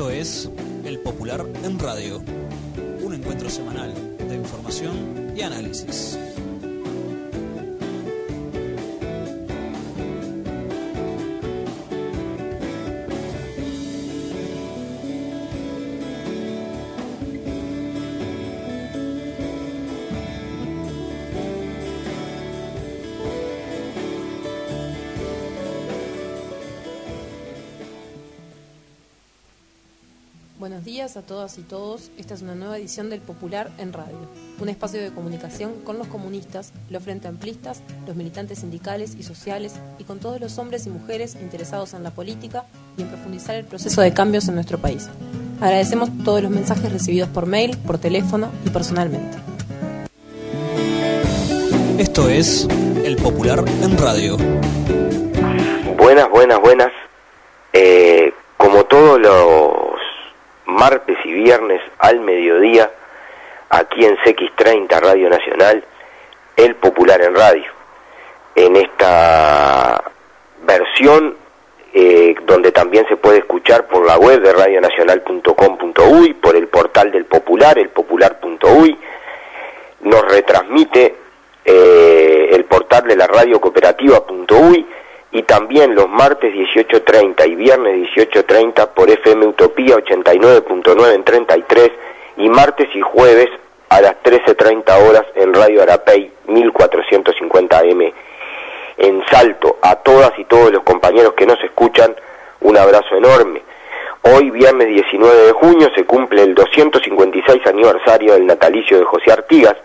Esto es El Popular en Radio, un encuentro semanal de información y análisis. Buenos días a todas y todos. Esta es una nueva edición del Popular en Radio, un espacio de comunicación con los comunistas, los frente amplistas, los militantes sindicales y sociales y con todos los hombres y mujeres interesados en la política y en profundizar el proceso de cambios en nuestro país. Agradecemos todos los mensajes recibidos por mail, por teléfono y personalmente. Esto es El Popular en Radio. Buenas, buenas, buenas. Eh, como todos los martes y viernes al mediodía, aquí en CX30 Radio Nacional, El Popular en Radio. En esta versión, eh, donde también se puede escuchar por la web de radionacional.com.uy, por el portal del Popular, elpopular.uy, nos retransmite eh, el portal de la radio cooperativa.uy y también los martes 18.30 y viernes 18.30 por FM Utopía 89.9 en 33 y martes y jueves a las 13.30 horas en Radio Arapey 1450M en Salto. A todas y todos los compañeros que nos escuchan, un abrazo enorme. Hoy, viernes 19 de junio, se cumple el 256 aniversario del natalicio de José Artigas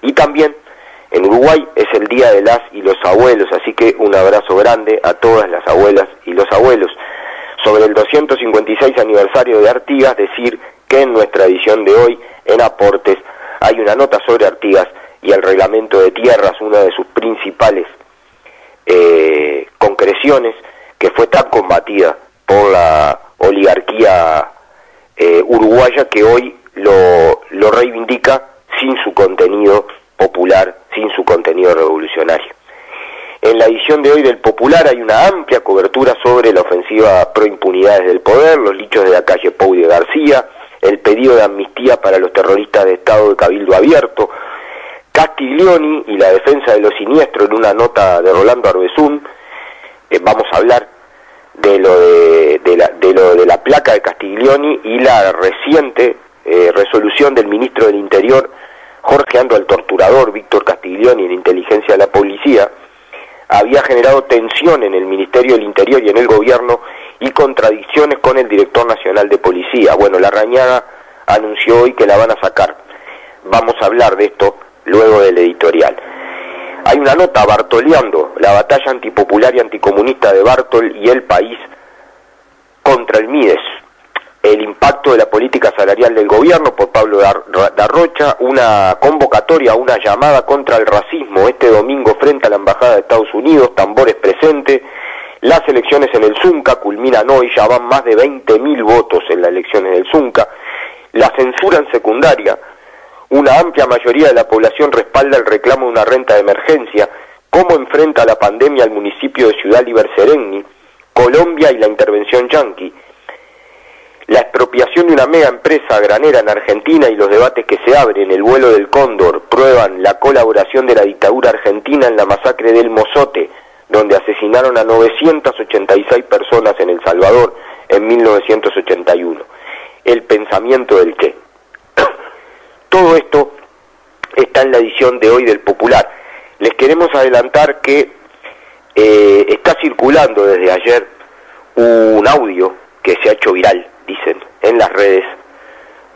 y también en Uruguay es el Día de las y los Abuelos, así que un abrazo grande a todas las abuelas y los abuelos. Sobre el 256 aniversario de Artigas, decir que en nuestra edición de hoy, en Aportes, hay una nota sobre Artigas y el reglamento de tierras, una de sus principales eh, concreciones, que fue tan combatida por la oligarquía eh, uruguaya que hoy lo, lo reivindica sin su contenido popular, sin su contenido revolucionario. En la edición de hoy del Popular hay una amplia cobertura sobre la ofensiva pro impunidades del poder, los lichos de la calle Pou de García, el pedido de amnistía para los terroristas de Estado de Cabildo Abierto, Castiglioni y la defensa de los siniestros en una nota de Rolando Arbezún. Eh, vamos a hablar de lo de, la, de lo de la placa de Castiglioni y la reciente eh, resolución del ministro del Interior Jorge Ando, el torturador Víctor Castiglioni en inteligencia de la policía, había generado tensión en el Ministerio del Interior y en el gobierno y contradicciones con el director nacional de policía. Bueno, la Rañaga anunció hoy que la van a sacar. Vamos a hablar de esto luego del editorial. Hay una nota bartoleando la batalla antipopular y anticomunista de Bartol y el país contra el Mides el impacto de la política salarial del gobierno por Pablo Darrocha, una convocatoria, una llamada contra el racismo este domingo frente a la Embajada de Estados Unidos, tambores presentes, las elecciones en el Zunca culminan hoy, ya van más de 20.000 votos en las elecciones del Zunca, la censura en secundaria, una amplia mayoría de la población respalda el reclamo de una renta de emergencia, cómo enfrenta la pandemia el municipio de Ciudad Liber Sereni, Colombia y la intervención yanqui, la expropiación de una mega empresa granera en Argentina y los debates que se abren, el vuelo del cóndor, prueban la colaboración de la dictadura argentina en la masacre del Mozote, donde asesinaron a 986 personas en El Salvador en 1981. El pensamiento del qué. Todo esto está en la edición de hoy del Popular. Les queremos adelantar que eh, está circulando desde ayer un audio que se ha hecho viral dicen en las redes,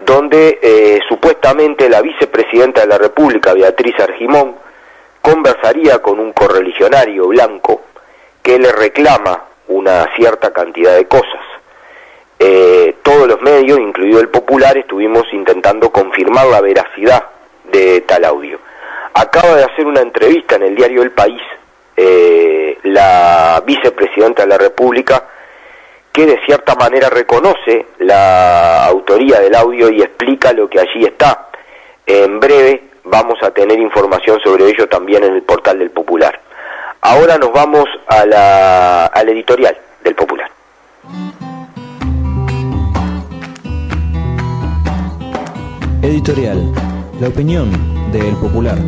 donde eh, supuestamente la vicepresidenta de la República, Beatriz Argimón, conversaría con un correligionario blanco que le reclama una cierta cantidad de cosas. Eh, todos los medios, incluido el Popular, estuvimos intentando confirmar la veracidad de tal audio. Acaba de hacer una entrevista en el diario El País eh, la vicepresidenta de la República, que de cierta manera reconoce la autoría del audio y explica lo que allí está. En breve vamos a tener información sobre ello también en el portal del Popular. Ahora nos vamos a la, al editorial del Popular. Editorial. La opinión de El Popular.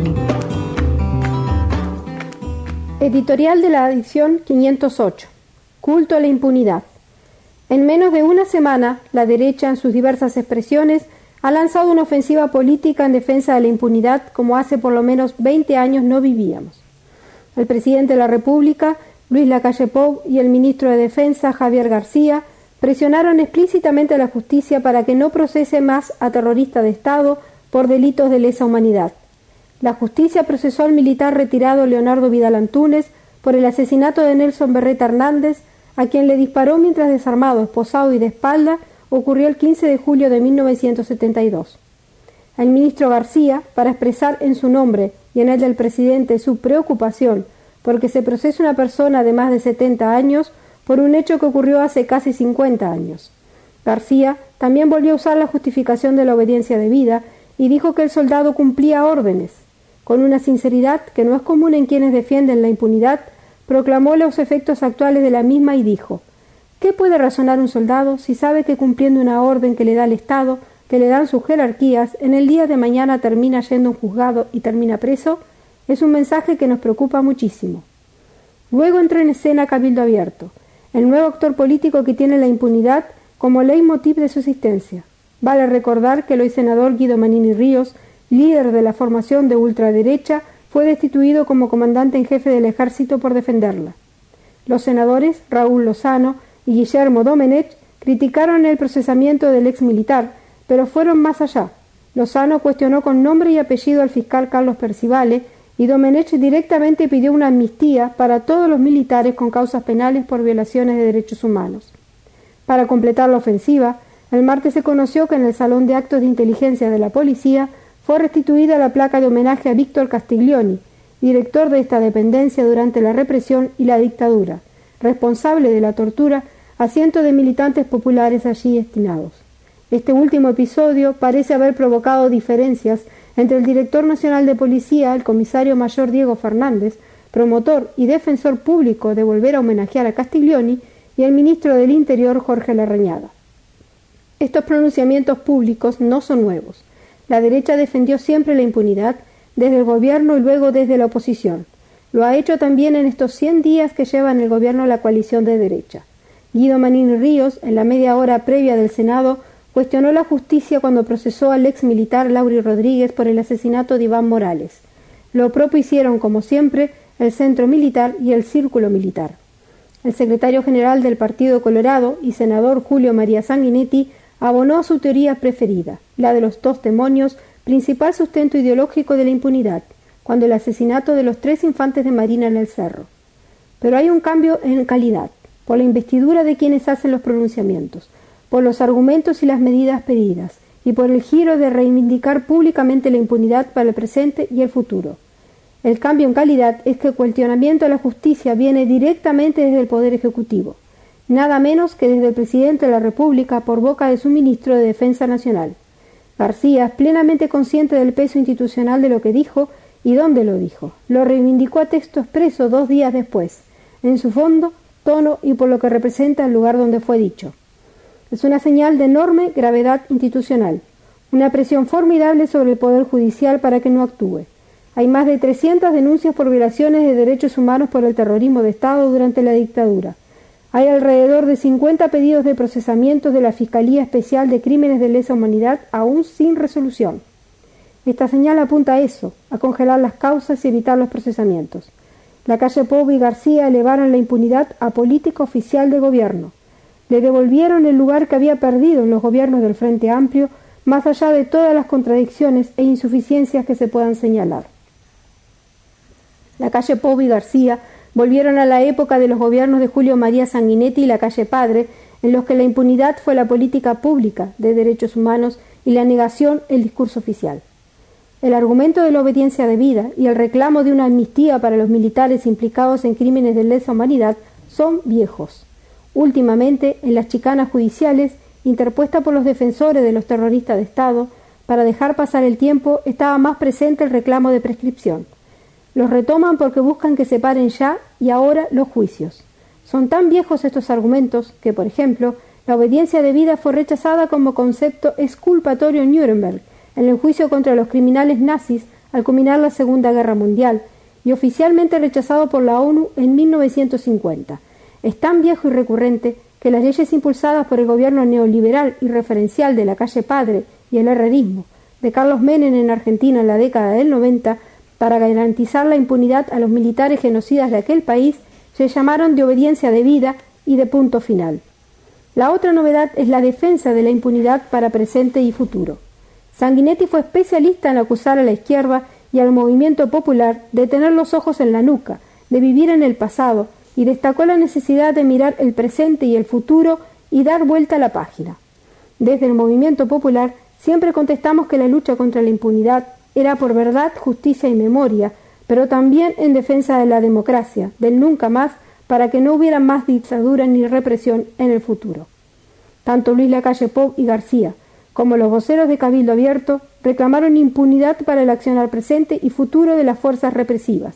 Editorial de la edición 508. Culto a la impunidad. En menos de una semana, la derecha, en sus diversas expresiones, ha lanzado una ofensiva política en defensa de la impunidad como hace por lo menos 20 años no vivíamos. El presidente de la República, Luis Lacalle Pou, y el ministro de Defensa, Javier García, presionaron explícitamente a la justicia para que no procese más a terroristas de Estado por delitos de lesa humanidad. La justicia procesó al militar retirado Leonardo Vidal Antunes por el asesinato de Nelson Berreta Hernández, a quien le disparó mientras desarmado, esposado y de espalda ocurrió el 15 de julio de 1972. El ministro García, para expresar en su nombre y en el del presidente su preocupación porque se procesa una persona de más de 70 años por un hecho que ocurrió hace casi 50 años. García también volvió a usar la justificación de la obediencia debida y dijo que el soldado cumplía órdenes. Con una sinceridad que no es común en quienes defienden la impunidad, proclamó los efectos actuales de la misma y dijo ¿Qué puede razonar un soldado si sabe que cumpliendo una orden que le da el Estado, que le dan sus jerarquías, en el día de mañana termina yendo a un juzgado y termina preso? Es un mensaje que nos preocupa muchísimo. Luego entra en escena Cabildo Abierto, el nuevo actor político que tiene la impunidad como leitmotiv de su existencia. Vale recordar que el hoy senador Guido Manini Ríos, líder de la formación de ultraderecha, fue destituido como comandante en jefe del ejército por defenderla. Los senadores Raúl Lozano, y Guillermo Domenech criticaron el procesamiento del ex militar, pero fueron más allá. Lozano cuestionó con nombre y apellido al fiscal Carlos Percivale y Domenech directamente pidió una amnistía para todos los militares con causas penales por violaciones de derechos humanos. Para completar la ofensiva, el martes se conoció que en el Salón de Actos de Inteligencia de la Policía fue restituida la placa de homenaje a Víctor Castiglioni, director de esta dependencia durante la represión y la dictadura, responsable de la tortura a cientos de militantes populares allí destinados. Este último episodio parece haber provocado diferencias entre el director nacional de policía, el comisario mayor Diego Fernández, promotor y defensor público de volver a homenajear a Castiglioni, y el ministro del Interior Jorge Larrañaga. Estos pronunciamientos públicos no son nuevos. La derecha defendió siempre la impunidad desde el gobierno y luego desde la oposición. Lo ha hecho también en estos 100 días que lleva en el gobierno la coalición de derecha. Guido Manín Ríos, en la media hora previa del Senado, cuestionó la justicia cuando procesó al ex militar Lauri Rodríguez por el asesinato de Iván Morales. Lo propio hicieron, como siempre, el Centro Militar y el Círculo Militar. El secretario general del Partido Colorado y senador Julio María Sanguinetti abonó a su teoría preferida, la de los dos demonios, principal sustento ideológico de la impunidad, cuando el asesinato de los tres infantes de Marina en el Cerro. Pero hay un cambio en calidad por la investidura de quienes hacen los pronunciamientos, por los argumentos y las medidas pedidas, y por el giro de reivindicar públicamente la impunidad para el presente y el futuro. El cambio en calidad es que el cuestionamiento de la justicia viene directamente desde el Poder Ejecutivo, nada menos que desde el presidente de la República por boca de su ministro de Defensa Nacional. García plenamente consciente del peso institucional de lo que dijo y dónde lo dijo. Lo reivindicó a texto expreso dos días después. En su fondo, tono y por lo que representa el lugar donde fue dicho. Es una señal de enorme gravedad institucional, una presión formidable sobre el Poder Judicial para que no actúe. Hay más de 300 denuncias por violaciones de derechos humanos por el terrorismo de Estado durante la dictadura. Hay alrededor de 50 pedidos de procesamiento de la Fiscalía Especial de Crímenes de Lesa Humanidad aún sin resolución. Esta señal apunta a eso, a congelar las causas y evitar los procesamientos. La calle Pou y García elevaron la impunidad a política oficial de gobierno. Le devolvieron el lugar que había perdido en los gobiernos del Frente Amplio, más allá de todas las contradicciones e insuficiencias que se puedan señalar. La calle Pou y García volvieron a la época de los gobiernos de Julio María Sanguinetti y la calle Padre, en los que la impunidad fue la política pública de derechos humanos y la negación el discurso oficial. El argumento de la obediencia debida y el reclamo de una amnistía para los militares implicados en crímenes de lesa humanidad son viejos. Últimamente, en las chicanas judiciales, interpuestas por los defensores de los terroristas de Estado, para dejar pasar el tiempo, estaba más presente el reclamo de prescripción. Los retoman porque buscan que se paren ya y ahora los juicios. Son tan viejos estos argumentos que, por ejemplo, la obediencia debida fue rechazada como concepto exculpatorio en Nuremberg en el juicio contra los criminales nazis al culminar la Segunda Guerra Mundial y oficialmente rechazado por la ONU en 1950. Es tan viejo y recurrente que las leyes impulsadas por el gobierno neoliberal y referencial de la calle Padre y el herrerismo de Carlos Menem en Argentina en la década del 90 para garantizar la impunidad a los militares genocidas de aquel país se llamaron de obediencia debida y de punto final. La otra novedad es la defensa de la impunidad para presente y futuro. Sanguinetti fue especialista en acusar a la izquierda y al movimiento popular de tener los ojos en la nuca, de vivir en el pasado, y destacó la necesidad de mirar el presente y el futuro y dar vuelta a la página. Desde el movimiento popular siempre contestamos que la lucha contra la impunidad era por verdad, justicia y memoria, pero también en defensa de la democracia, del nunca más, para que no hubiera más dictadura ni represión en el futuro. Tanto Luis Lacalle Pou y García, como los voceros de Cabildo Abierto, reclamaron impunidad para el accionar presente y futuro de las fuerzas represivas.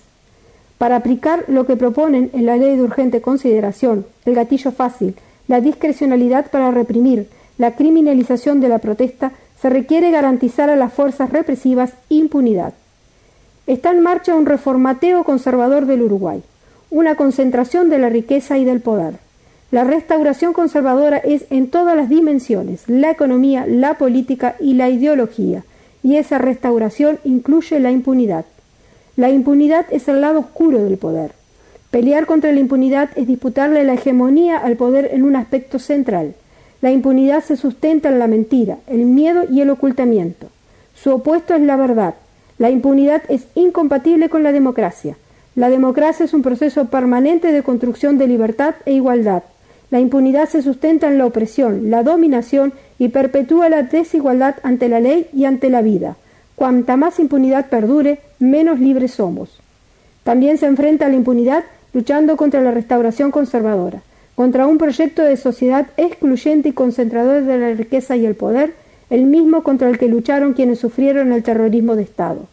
Para aplicar lo que proponen en la ley de urgente consideración, el gatillo fácil, la discrecionalidad para reprimir, la criminalización de la protesta, se requiere garantizar a las fuerzas represivas impunidad. Está en marcha un reformateo conservador del Uruguay, una concentración de la riqueza y del poder. La restauración conservadora es en todas las dimensiones, la economía, la política y la ideología, y esa restauración incluye la impunidad. La impunidad es el lado oscuro del poder. Pelear contra la impunidad es disputarle la hegemonía al poder en un aspecto central. La impunidad se sustenta en la mentira, el miedo y el ocultamiento. Su opuesto es la verdad. La impunidad es incompatible con la democracia. La democracia es un proceso permanente de construcción de libertad e igualdad. La impunidad se sustenta en la opresión, la dominación y perpetúa la desigualdad ante la ley y ante la vida. Cuanta más impunidad perdure, menos libres somos. También se enfrenta a la impunidad luchando contra la restauración conservadora contra un proyecto de sociedad excluyente y concentrador de la riqueza y el poder, el mismo contra el que lucharon quienes sufrieron el terrorismo de Estado.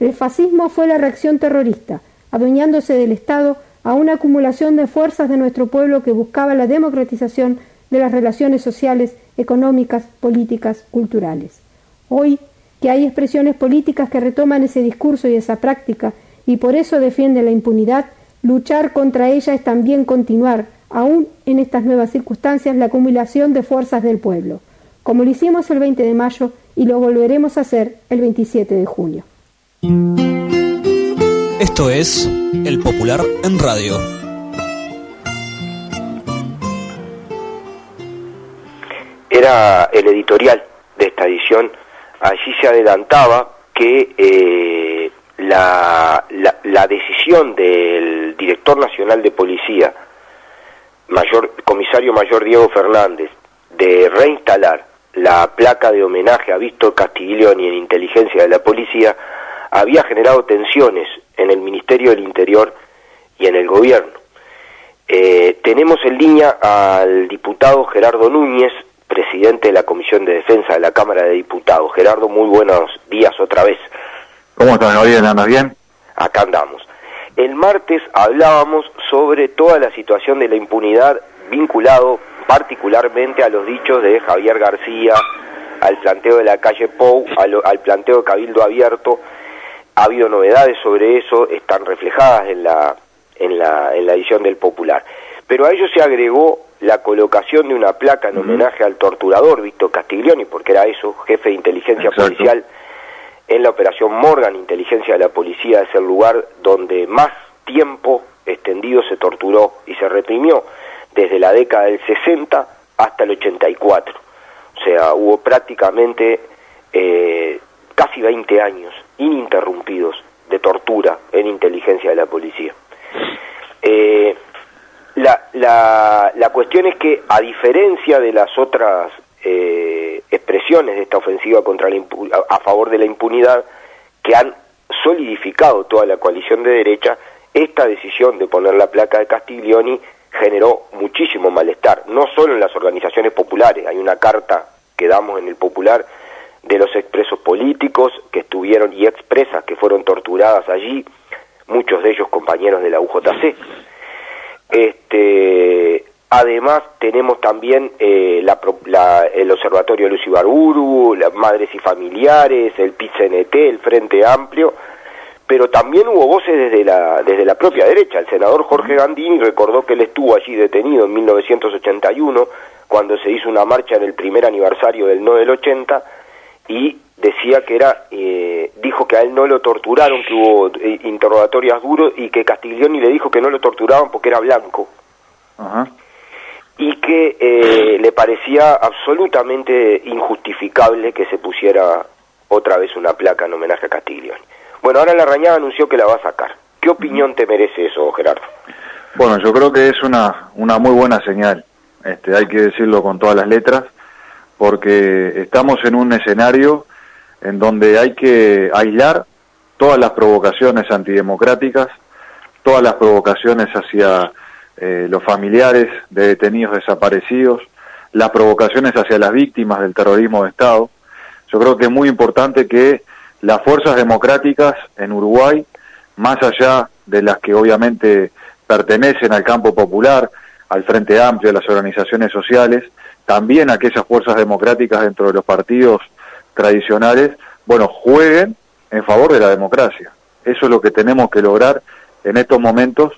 El fascismo fue la reacción terrorista, adueñándose del Estado a una acumulación de fuerzas de nuestro pueblo que buscaba la democratización de las relaciones sociales, económicas, políticas, culturales. Hoy, que hay expresiones políticas que retoman ese discurso y esa práctica, y por eso defienden la impunidad, luchar contra ella es también continuar, aún en estas nuevas circunstancias, la acumulación de fuerzas del pueblo, como lo hicimos el 20 de mayo y lo volveremos a hacer el 27 de junio. Esto es El Popular en Radio. Era el editorial de esta edición. Allí se adelantaba que eh, la, la decisión del director nacional de policía, mayor, comisario mayor Diego Fernández de reinstalar la placa de homenaje a Víctor Castiglioni en inteligencia de la policía había generado tensiones en el Ministerio del Interior y en el gobierno. Eh, tenemos en línea al diputado Gerardo Núñez, presidente de la Comisión de Defensa de la Cámara de Diputados. Gerardo, muy buenos días otra vez. ¿Cómo estás? ¿Andas bien? Acá andamos. El martes hablábamos sobre toda la situación de la impunidad vinculado particularmente a los dichos de Javier García, al planteo de la calle Pou, al, planteo de Cabildo Abierto. Ha habido novedades sobre eso, están reflejadas en la, en la, en la edición del Popular. Pero a ello se agregó la colocación de una placa en homenaje al torturador Víctor Castiglioni, porque era eso, jefe de inteligencia policial en la operación Morgan, inteligencia de la policía, es el lugar donde más tiempo extendido se torturó y se reprimió, desde la década del 60 hasta el 84. O sea, hubo prácticamente eh, casi 20 años ininterrumpidos de tortura en inteligencia de la policía. Eh, la, la, la cuestión es que, a diferencia de las otras eh, expresiones de esta ofensiva contra la a favor de la impunidad que han solidificado toda la coalición de derecha, esta decisión de poner la placa de Castiglioni generó muchísimo malestar, no solo en las organizaciones populares, hay una carta que damos en el popular de los expresos políticos que estuvieron y expresas que fueron torturadas allí, muchos de ellos compañeros de la UJC. Este, Además, tenemos también eh, el Observatorio Luz Barburu, las Madres y Familiares, el PIT-CNT, el Frente Amplio, pero también hubo voces desde la, desde la propia derecha. El senador Jorge Gandini recordó que él estuvo allí detenido en 1981, cuando se hizo una marcha en el primer aniversario del no del 80, y decía que era, eh, dijo que a él no lo torturaron, que hubo eh, interrogatorios duros, y que Castiglioni le dijo que no lo torturaban porque era blanco. Ajá y que eh, le parecía absolutamente injustificable que se pusiera otra vez una placa en homenaje a Castiglioni. Bueno, ahora la Rañada anunció que la va a sacar. ¿Qué opinión te merece eso, Gerardo? Bueno, yo creo que es una, una muy buena señal, este, hay que decirlo con todas las letras, porque estamos en un escenario en donde hay que aislar todas las provocaciones antidemocráticas, todas las provocaciones hacia eh, los familiares de detenidos desaparecidos, las provocaciones hacia las víctimas del terrorismo de Estado. Yo creo que es muy importante que las fuerzas democráticas en Uruguay, más allá de las que obviamente pertenecen al campo popular, al Frente Amplio, a las organizaciones sociales, también aquellas fuerzas democráticas dentro de los partidos tradicionales, bueno, jueguen en favor de la democracia. Eso es lo que tenemos que lograr en estos momentos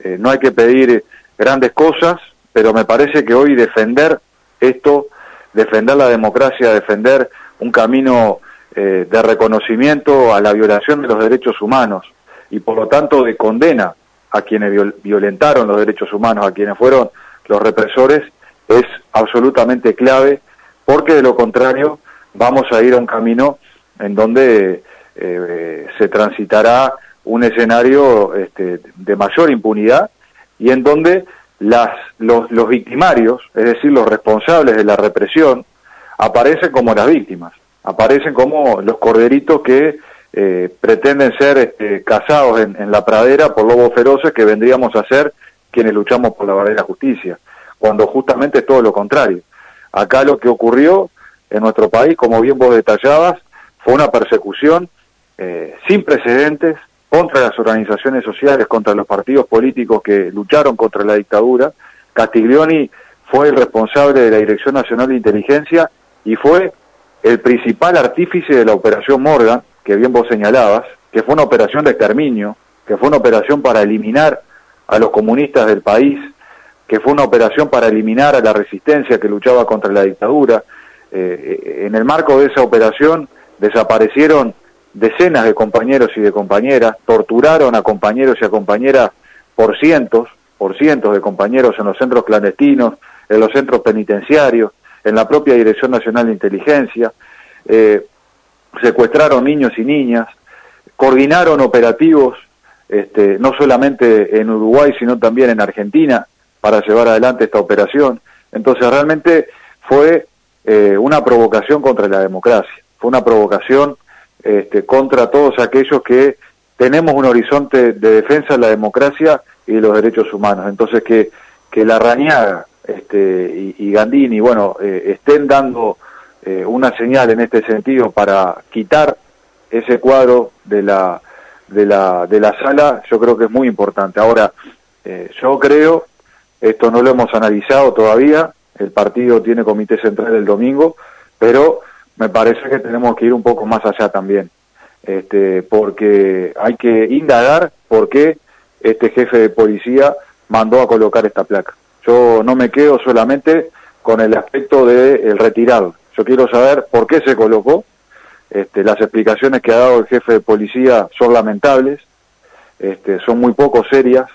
eh, no hay que pedir grandes cosas, pero me parece que hoy defender esto, defender la democracia, defender un camino eh, de reconocimiento a la violación de los derechos humanos y por lo tanto de condena a quienes violentaron los derechos humanos, a quienes fueron los represores, es absolutamente clave porque de lo contrario vamos a ir a un camino en donde eh, se transitará un escenario este, de mayor impunidad y en donde las, los, los, victimarios, es decir, los responsables de la represión, aparecen como las víctimas, aparecen como los corderitos que eh, pretenden ser este, cazados en, la pradera por lobos feroces que vendríamos a ser quienes luchamos por la verdadera justicia, cuando justamente es todo lo contrario. Acá lo que ocurrió en nuestro país, como bien vos detallabas, fue una persecución eh, sin precedentes, contra las organizaciones sociales, contra los partidos políticos que lucharon contra la dictadura. Castiglioni fue el responsable de la Dirección Nacional de Inteligencia y fue el principal artífice de la Operación Morgan, que bien vos señalabas, que fue una operación de exterminio, que fue una operación para eliminar a los comunistas del país, que fue una operación para eliminar a la resistencia que luchaba contra la dictadura. Eh, eh en el marco de esa operación desaparecieron decenas de compañeros y de compañeras, torturaron a compañeros y a compañeras por cientos, por cientos de compañeros en los centros clandestinos, en los centros penitenciarios, en la propia Dirección Nacional de Inteligencia, eh, secuestraron niños y niñas, coordinaron operativos, este, no solamente en Uruguay, sino también en Argentina, para llevar adelante esta operación. Entonces realmente fue eh, una provocación contra la democracia, fue una provocación este, contra todos aquellos que tenemos un horizonte de defensa de la democracia y de los derechos humanos. Entonces, que, que la Rañaga este, y, Gandini, bueno, eh, estén dando eh, una señal en este sentido para quitar ese cuadro de la, de la, de la sala, yo creo que es muy importante. Ahora, eh, yo creo, esto no lo hemos analizado todavía, el partido tiene comité central el domingo, pero me parece que tenemos que ir un poco más allá también, este, porque hay que indagar por qué este jefe de policía mandó a colocar esta placa. Yo no me quedo solamente con el aspecto de el retirado. Yo quiero saber por qué se colocó. Este, las explicaciones que ha dado el jefe de policía son lamentables, este, son muy poco serias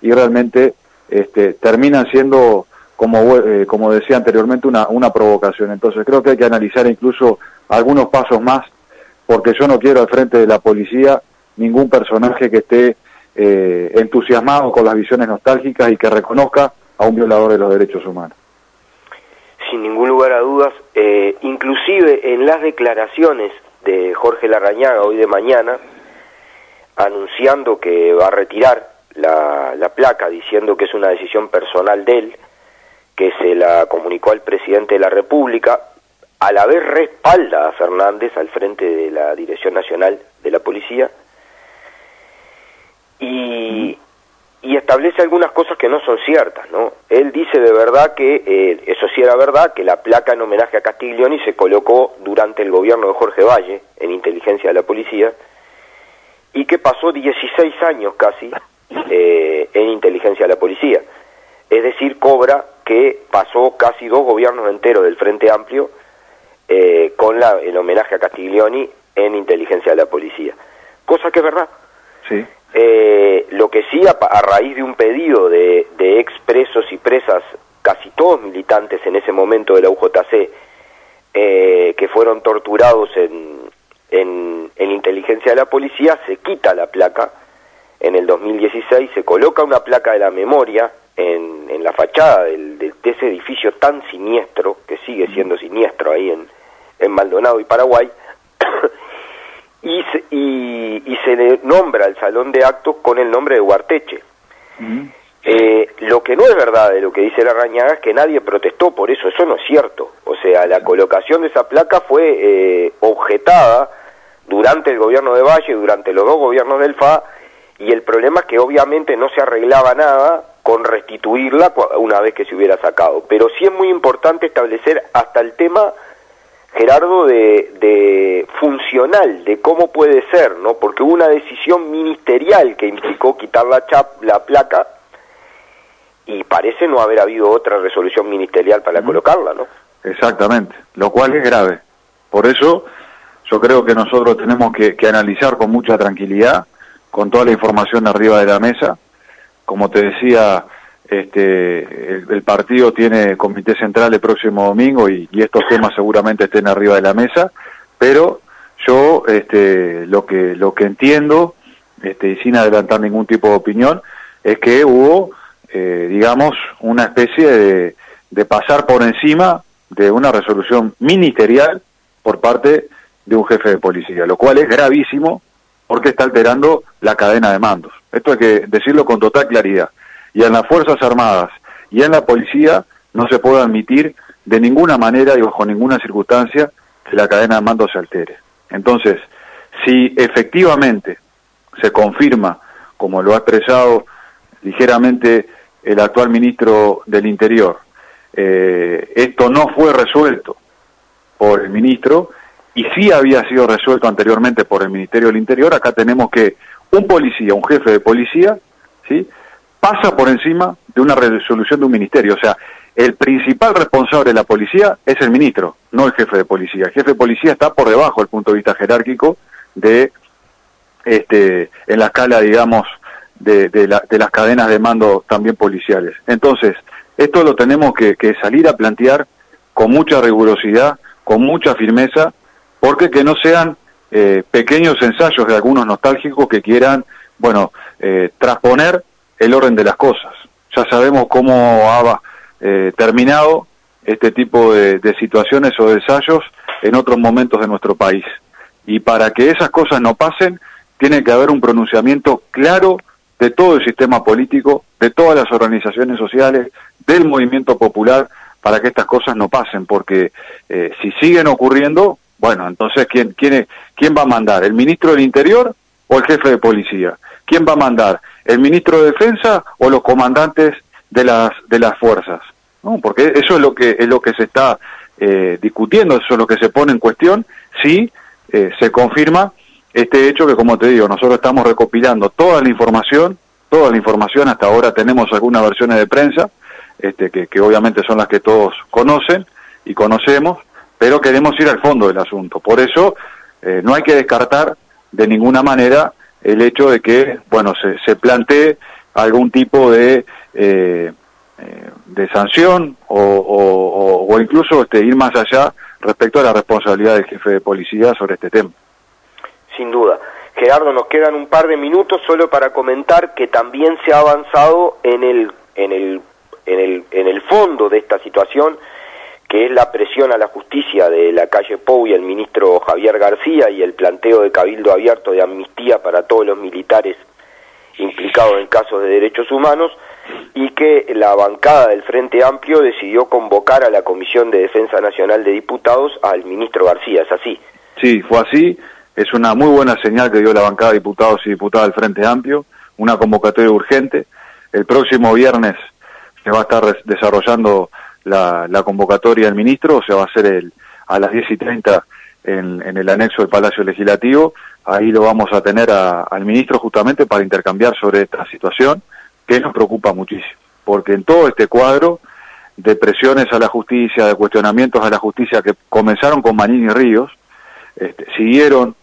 y realmente este, terminan siendo como, eh, como decía anteriormente, una, una provocación. Entonces creo que hay que analizar incluso algunos pasos más, porque yo no quiero al frente de la policía ningún personaje que esté eh, entusiasmado con las visiones nostálgicas y que reconozca a un violador de los derechos humanos. Sin ningún lugar a dudas, eh, inclusive en las declaraciones de Jorge Larrañaga hoy de mañana, anunciando que va a retirar la, la placa, diciendo que es una decisión personal de él, que se la comunicó al presidente de la República, a la vez respalda a Fernández al frente de la Dirección Nacional de la Policía y establece algunas cosas que no son ciertas, ¿no? Él dice de verdad que, eh, eso sí era verdad, que la placa en homenaje a Castiglioni se colocó durante el gobierno de Jorge Valle, en inteligencia de la policía, y que pasó 16 años casi eh, en inteligencia de la policía. Es decir, cobra que pasó casi dos gobiernos enteros del Frente Amplio eh, con la, el homenaje a Castiglioni en inteligencia de la policía. Cosa que es verdad. Sí. Eh, lo que sí, a, a, raíz de un pedido de, de expresos y presas, casi todos militantes en ese momento de la UJC, eh, que fueron torturados en, en, en, inteligencia de la policía, se quita la placa en el 2016, se coloca una placa de la memoria en, en la fachada del, de, de, ese edificio tan siniestro, que sigue siendo siniestro ahí en, en Maldonado y Paraguay, y se, y, y se le nombra el salón de actos con el nombre de Huarteche. Uh -huh. eh, lo que no es verdad de lo que dice la Rañaga es que nadie protestó por eso, eso no es cierto. O sea, la colocación de esa placa fue eh, objetada durante el gobierno de Valle, durante los dos gobiernos del FA, y el problema es que obviamente no se arreglaba nada con restituirla una vez que se hubiera sacado. Pero sí es muy importante establecer hasta el tema Gerardo, de, de, funcional, de cómo puede ser, ¿no? Porque hubo una decisión ministerial que implicó quitar la, chap, la placa y parece no haber habido otra resolución ministerial para mm. colocarla, ¿no? Exactamente, lo cual es grave. Por eso yo creo que nosotros tenemos que, que analizar con mucha tranquilidad, con toda la información arriba de la mesa. Como te decía, este, el, partido tiene comité central el próximo domingo y, y, estos temas seguramente estén arriba de la mesa, pero yo este, lo que lo que entiendo, este, y sin adelantar ningún tipo de opinión, es que hubo, eh, digamos, una especie de, de pasar por encima de una resolución ministerial por parte de un jefe de policía, lo cual es gravísimo porque está alterando la cadena de mandos. Esto hay que decirlo con total claridad y en las Fuerzas Armadas y en la policía no se puede admitir de ninguna manera y bajo ninguna circunstancia que la cadena de mando se altere. Entonces, si efectivamente se confirma, como lo ha expresado ligeramente el actual ministro del Interior, eh, esto no fue resuelto por el ministro y sí había sido resuelto anteriormente por el Ministerio del Interior, acá tenemos que un policía, un jefe de policía, ¿sí?, pasa por encima de una resolución de un ministerio. O sea, el principal responsable de la policía es el ministro, no el jefe de policía. El jefe de policía está por debajo del punto de vista jerárquico de, este, en la escala, digamos, de, de, la, de las cadenas de mando también policiales. Entonces, esto lo tenemos que, que salir a plantear con mucha rigurosidad, con mucha firmeza, porque que no sean eh, pequeños ensayos de algunos nostálgicos que quieran, bueno, eh, transponer el orden de las cosas. Ya sabemos cómo ha eh, terminado este tipo de, situaciones o de ensayos en otros momentos de nuestro país. Y para que esas cosas no pasen, tiene que haber un pronunciamiento claro de todo el sistema político, de todas las organizaciones sociales, del movimiento popular, para que estas cosas no pasen, porque eh, si siguen ocurriendo, bueno, entonces, ¿quién, quién, ¿quién va a mandar? ¿El ministro del Interior o el jefe de policía? ¿Quién va a mandar? ¿El ministro de Defensa o los comandantes de las, de las fuerzas? ¿No? Porque eso es lo que, es lo que se está eh, discutiendo, eso es lo que se pone en cuestión, si eh, se confirma este hecho que, como te digo, nosotros estamos recopilando toda la información, toda la información, hasta ahora tenemos algunas versiones de prensa, este, que, que obviamente son las que todos conocen y conocemos, pero queremos ir al fondo del asunto. Por eso eh, no hay que descartar de ninguna manera el hecho de que, bueno, se, plantee algún tipo de, eh, de sanción o, o, o incluso este, ir más allá respecto a la responsabilidad del jefe de policía sobre este tema. Sin duda. Gerardo, nos quedan un par de minutos solo para comentar que también se ha avanzado en el, en el, en el, en el fondo de esta situación, que es la presión a la justicia de la calle Pou y el ministro Javier García y el planteo de cabildo abierto de amnistía para todos los militares implicados en casos de derechos humanos y que la bancada del Frente Amplio decidió convocar a la Comisión de Defensa Nacional de Diputados al ministro García, ¿es así? Sí, fue así, es una muy buena señal que dio la bancada de diputados y diputadas del Frente Amplio, una convocatoria urgente, el próximo viernes se va a estar desarrollando la, convocatoria del ministro, o sea, va a ser el, a las 10 y 30 en, el anexo del Palacio Legislativo. Ahí lo vamos a tener al ministro justamente para intercambiar sobre esta situación que nos preocupa muchísimo, porque en todo este cuadro de presiones a la justicia, de cuestionamientos a la justicia que comenzaron con Manini Ríos, este, siguieron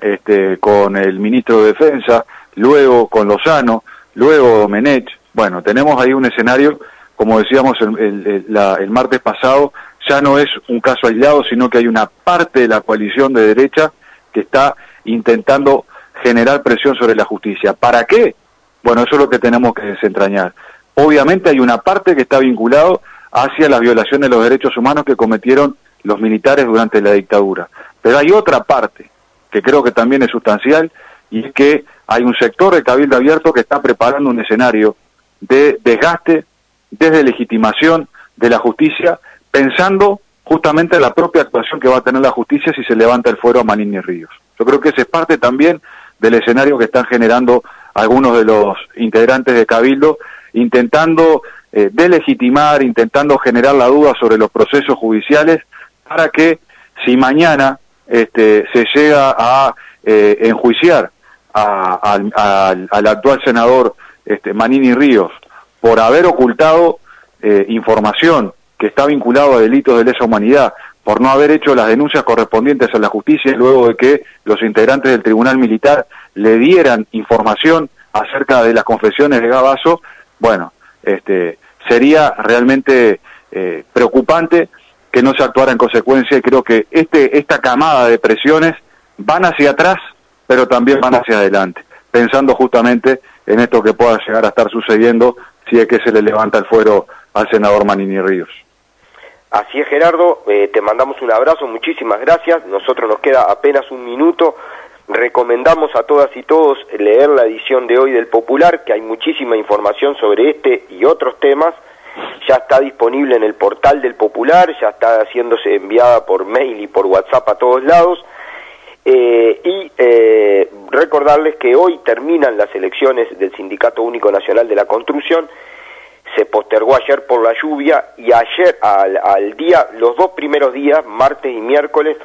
este, con el ministro de Defensa, luego con Lozano, luego Menech. Bueno, tenemos ahí un escenario, como decíamos el, el, martes pasado, ya no es un caso aislado, sino que hay una parte de la coalición de derecha que está intentando generar presión sobre la justicia. ¿Para qué? Bueno, eso es lo que tenemos que desentrañar. Obviamente hay una parte que está vinculado hacia las violaciones de los derechos humanos que cometieron los militares durante la dictadura. Pero hay otra parte que creo que también es sustancial y es que hay un sector de Cabildo Abierto que está preparando un escenario de desgaste, desde legitimación de la justicia, pensando justamente en la propia actuación que va a tener la justicia si se levanta el fuero a Manini Ríos. Yo creo que ese es parte también del escenario que están generando algunos de los integrantes de Cabildo, intentando eh, delegitimar, intentando generar la duda sobre los procesos judiciales, para que si mañana este, se llega a eh, enjuiciar al, actual senador este, Manini Ríos por haber ocultado eh, información que está vinculado a delitos de lesa humanidad, por no haber hecho las denuncias correspondientes a la justicia luego de que los integrantes del Tribunal Militar le dieran información acerca de las confesiones de Gabazo, bueno, este, sería realmente eh, preocupante que no se actuara en consecuencia y creo que este, esta camada de presiones van hacia atrás, pero también van hacia adelante, pensando justamente en esto que pueda llegar a estar sucediendo si es que se le levanta el fuero al senador Manini Ríos. Así es, Gerardo, eh, te mandamos un abrazo, muchísimas gracias. Nosotros nos queda apenas un minuto. Recomendamos a todas y todos leer la edición de hoy del Popular, que hay muchísima información sobre este y otros temas. Ya está disponible en el portal del Popular, ya está haciéndose enviada por mail y por WhatsApp a todos lados. Eh, y eh, recordarles que hoy terminan las elecciones del Sindicato Único Nacional de la Construcción se postergó ayer por la lluvia y ayer al, día, los dos primeros días, martes y miércoles,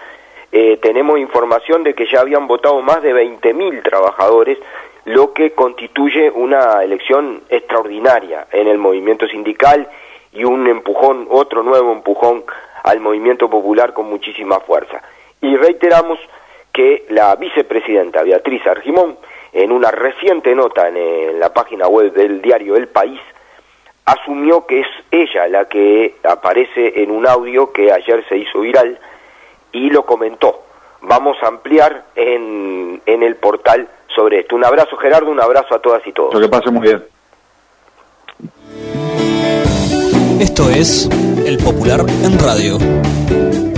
eh, tenemos información de que ya habían votado más de 20.000 trabajadores, lo que constituye una elección extraordinaria en el movimiento sindical y un empujón, otro nuevo empujón al movimiento popular con muchísima fuerza. Y reiteramos que la vicepresidenta Beatriz Argimón, en una reciente nota en la página web del diario El País, asumió que es ella la que aparece en un audio que ayer se hizo viral y lo comentó. Vamos a ampliar en, en el portal sobre esto. Un abrazo Gerardo, un abrazo a todas y todos. Lo que pase muy bien. Esto es El Popular en Radio.